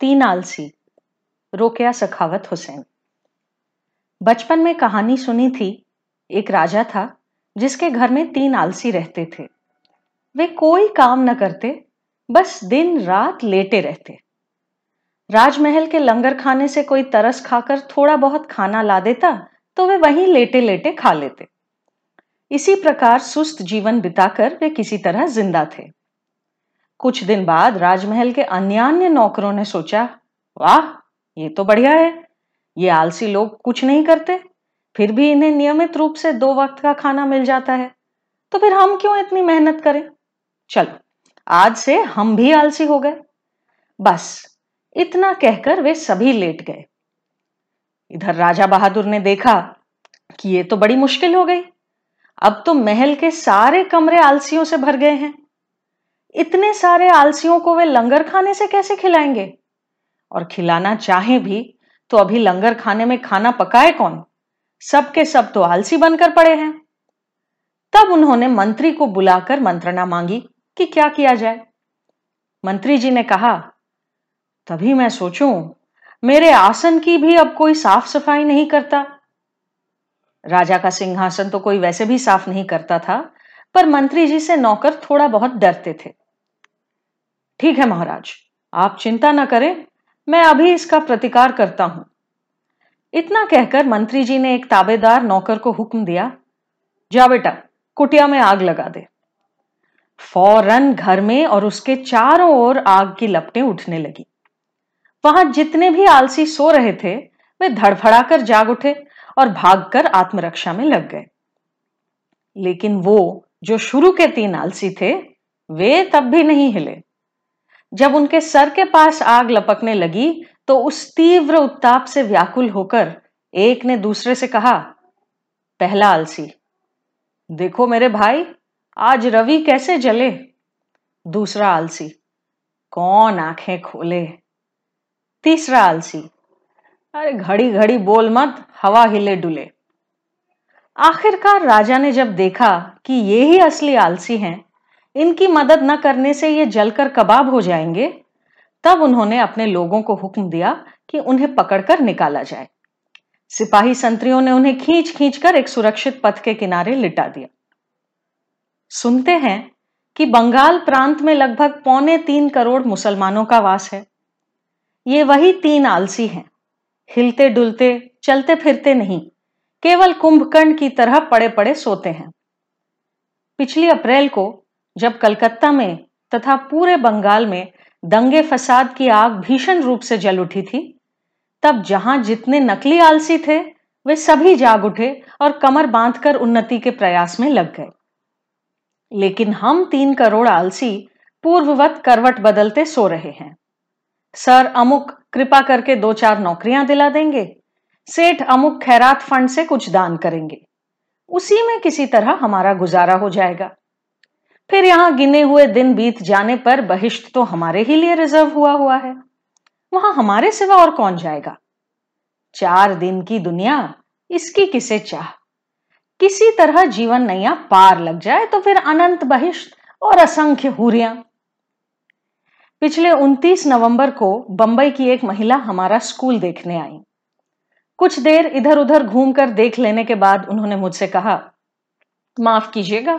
तीन आलसी, रोकिया सखावत हुसैन। बचपन में कहानी सुनी थी, एक राजा था, जिसके घर में तीन आलसी रहते थे। वे कोई काम न करते, बस दिन रात लेटे रहते। राजमहल के लंगर खाने से कोई तरस खाकर थोड़ा बहुत खाना ला देता तो वे वहीं लेटे लेटे खा लेते। इसी प्रकार सुस्त जीवन बिताकर वे किसी तरह ज़िंदा थे। कुछ दिन बाद राजमहल के अन्य अन्य नौकरों ने सोचा, वाह, ये तो बढ़िया है। ये आलसी लोग कुछ नहीं करते। फिर भी इन्हें नियमित रूप से दो वक्त का खाना मिल जाता है। तो फिर हम क्यों इतनी मेहनत करें? चलो, आज से हम भी आलसी हो गए। बस, इतना कहकर वे सभी लेट गए। इधर राजा बहादुर ने देखा कि ये तो बड़ी मुश्किल हो गई। अब तो महल के सारे कमरे आलसियों से भर गए हैं। इतने सारे आलसियों को वे लंगर खाने से कैसे खिलाएँगे? और खिलाना चाहे भी तो अभी लंगर खाने में खाना पकाए कौन? सबके सब तो आलसी बनकर पड़े हैं। तब उन्होंने मंत्री को बुलाकर मंत्रणा मांगी कि क्या किया जाए। मंत्री जी ने कहा, तभी मैं सोचूं, मेरे आसन की भी अब कोई साफ़ सफ़ाई नहीं करता। राजा का सिंहासन तो कोई वैसे भी साफ़ नहीं करता था, पर मंत्री जी से नौकर थोड़ा बहुत डरते थे। ठीक है महाराज, आप चिंता न करें, मैं अभी इसका प्रतिकार करता हूँ। इतना कहकर मंत्री जी ने एक ताबेदार नौकर को हुक्म दिया, जा बेटा, कुटिया में आग लगा दे। फ़ौरन घर में और उसके चारों ओर आग की लपटें उठने लगी। वहाँ जितने भी आलसी सो रहे थे, वे धड़फड़ाकर जाग उठे और भागकर आत्मरक्षा में लग गए। लेकिन वो, जो शुरू के तीन आलसी थे, वे तब भी नहीं हिले। जब उनके सर के पास आग लपकने लगी तो उस तीव्र उत्ताप से व्याकुल होकर एक ने दूसरे से कहा, पहला आलसी, देखो मेरे भाई, आज रवि कैसे जले? दूसरा आलसी, कौन आँखें खोले? तीसरा आलसी, अरे घड़ी घड़ी बोल मत, हवा हिले डुले। आखिरकार राजा ने जब देखा कि ये ही असली आलसी हैं इनकी मदद न करने से ये जलकर कबाब हो जाएँगे। तब उन्होंने अपने लोगों को हुक्म दिया कि उन्हें पकड़कर निकाला जाए। सिपाही संतरियों ने उन्हें खींच खींच कर एक सुरक्षित पथ के किनारे लिटा दिया। सुनते हैं कि बंगाल प्रांत में लगभग पौने तीन करोड़ मुसलमानों का वास है। ये वही तीन आलसी हैं। हिलते डुलते चलते फिरते नहीं, केवल कुंभकर्ण की तरह पड़े पड़े सोते हैं। पिछली अप्रैल को जब कलकत्ता में तथा पूरे बंगाल में दंगे फसाद की आग भीषण रूप से जल उठी थी, तब जहाँ जितने नकली आलसी थे, वे सभी जाग उठे और कमर बांधकर उन्नति के प्रयास में लग गए। लेकिन हम तीन करोड़ आलसी पूर्ववत करवट बदलते सो रहे हैं। सर अमुक, कृपा करके दो चार नौकरियाँ दिला देंगे। सेठ अमुक खैरात फंड से कुछ दान करेंगे। उसी में किसी तरह हमारा गुजारा हो जाएगा। फिर यहाँ गिने हुए दिन बीत जाने पर बहिष्ट तो हमारे ही लिए रिज़र्व हुआ हुआ है। वहाँ हमारे सिवा और कौन जाएगा? चार दिन की दुनिया, इसकी किसे चाह? किसी तरह जीवन नैया पार लग जाए तो फिर अनंत बहिष्ट और असंख्य हुरिया। पिछले 29 नवंबर को बंबई की एक महिला हमारा स्कूल देखने आई। कुछ देर इधर उधर घूमकर देख लेने के बाद उन्होंने मुझसे कहा, माफ़ कीजिएगा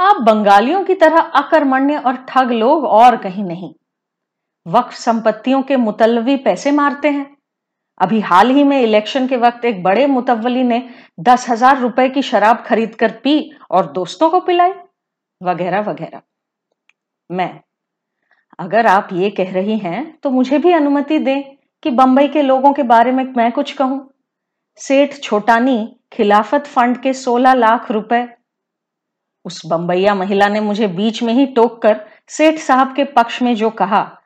आप बंगालियों की तरह अकर्मण्य और ठग लोग और कहीं नहीं। वक्फ संपत्तियों के मुतलवी पैसे मारते हैं। अभी हाल ही में इलेक्शन के वक्त एक बड़े मुतवली ने दस हज़ार रुपए की शराब खरीद कर पी और दोस्तों को पिलाई, वगैरह वगैरह। मैं, अगर आप ये कह रही हैं तो मुझे भी अनुमति दें कि बंबई के लोगों के बारे में मैं कुछ कहूँ। सेठ छोटानी खिलाफत फंड के 16 लाख रुपए उस बंबैया महिला ने मुझे बीच में ही टोक कर सेठ साहब के पक्ष में जो कहा,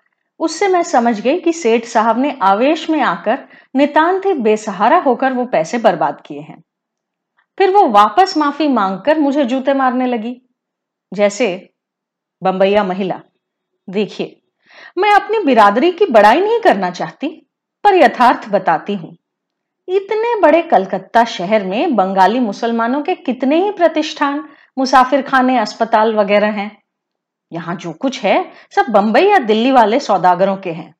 उससे मैं समझ गई कि सेठ साहब ने आवेश में आकर नितान्त ही बेसहारा होकर वो पैसे बर्बाद किए हैं। फिर वो वापस माफ़ी मांगकर मुझे जूते मारने लगी। जैसे बंबैया महिला, देखिए, मैं अपनी बिरादरी की बड़ाई नहीं करना चाहती, पर यथार्थ बताती हूँ। इतने बड़े कलकत्ता शहर में बंगाली मुसलमानों के कितने ही प्रतिष्ठान मुसाफिर खाने अस्पताल वगैरह हैं। यहाँ जो कुछ है, सब बंबई या दिल्ली वाले सौदागरों के हैं।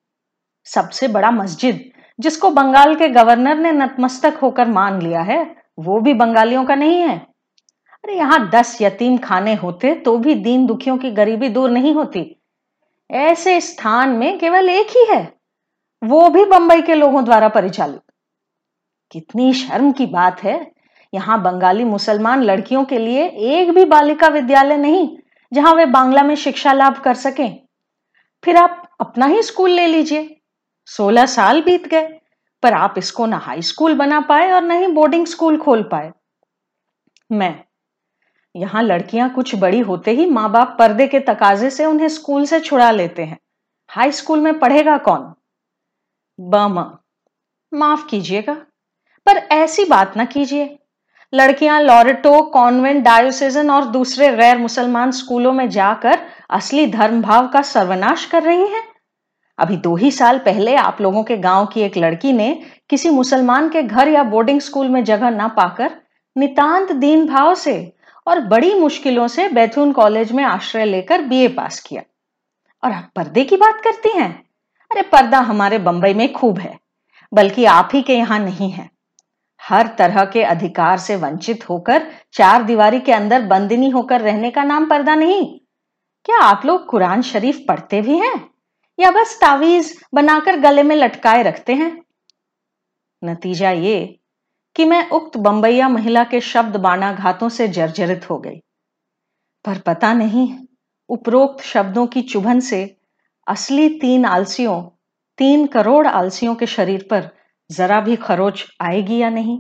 सबसे बड़ा मस्जिद, जिसको बंगाल के गवर्नर ने नतमस्तक होकर मान लिया है, वो भी बंगालियों का नहीं है। अरे यहाँ दस यतीम खाने होते तो भी दीन दुखियों की गरीबी दूर नहीं होती। ऐसे स्थान में केवल एक ही है, वो भी बंबई के लोगों द्वारा परिचालित। कितनी शर्म की बात है यहाँ बंगाली मुसलमान लड़कियों के लिए एक भी बालिका विद्यालय नहीं, जहाँ वे बांग्ला में शिक्षा लाभ कर सकें। फिर आप अपना ही स्कूल ले लीजिए। सोलह साल बीत गए, पर आप इसको ना हाई स्कूल बना पाए और ना ही बोर्डिंग स्कूल खोल पाए। मैं, यहाँ लड़कियाँ कुछ बड़ी होते ही माँ बाप पर्दे के तकाजे से उन्हें स्कूल से छुड़ा लेते हैं। हाई स्कूल में पढ़ेगा कौन? बम, माफ़ कीजिएगा, पर ऐसी बात ना कीजिए। लड़कियाँ लॉरेटो, कॉन्वेंट, डायोसिजन और दूसरे गैर मुसलमान स्कूलों में जाकर असली धर्म भाव का सर्वनाश कर रही हैं। अभी दो ही साल पहले आप लोगों के गाँव की एक लड़की ने किसी मुसलमान के घर या बोर्डिंग स्कूल में जगह ना पाकर नितांत दीन भाव से और बड़ी मुश्किलों से बैथून कॉलेज में आश्रय लेकर बीए पास किया। और आप पर्दे की बात करती हैं? अरे पर्दा हमारे बंबई में खूब है, बल्कि आप ही के यहाँ नहीं है। हर तरह के अधिकार से वंचित होकर, चार दीवारी के अंदर बंदिनी होकर रहने का नाम पर्दा नहीं। क्या आप लोग कुरान शरीफ पढ़ते भी हैं? या बस तावीज बनाकर गले में लटकाए रखते हैं? नतीजा ये कि मैं उक्त बंबैया महिला के शब्द बाणाघातों से जर्जरित हो गई। पर पता नहीं, उपरोक्त शब्दों की चुभन से असली तीन आलसियों, तीन करोड़ आलसियों के शरीर पर जरा भी खरोच आएगी या नहीं?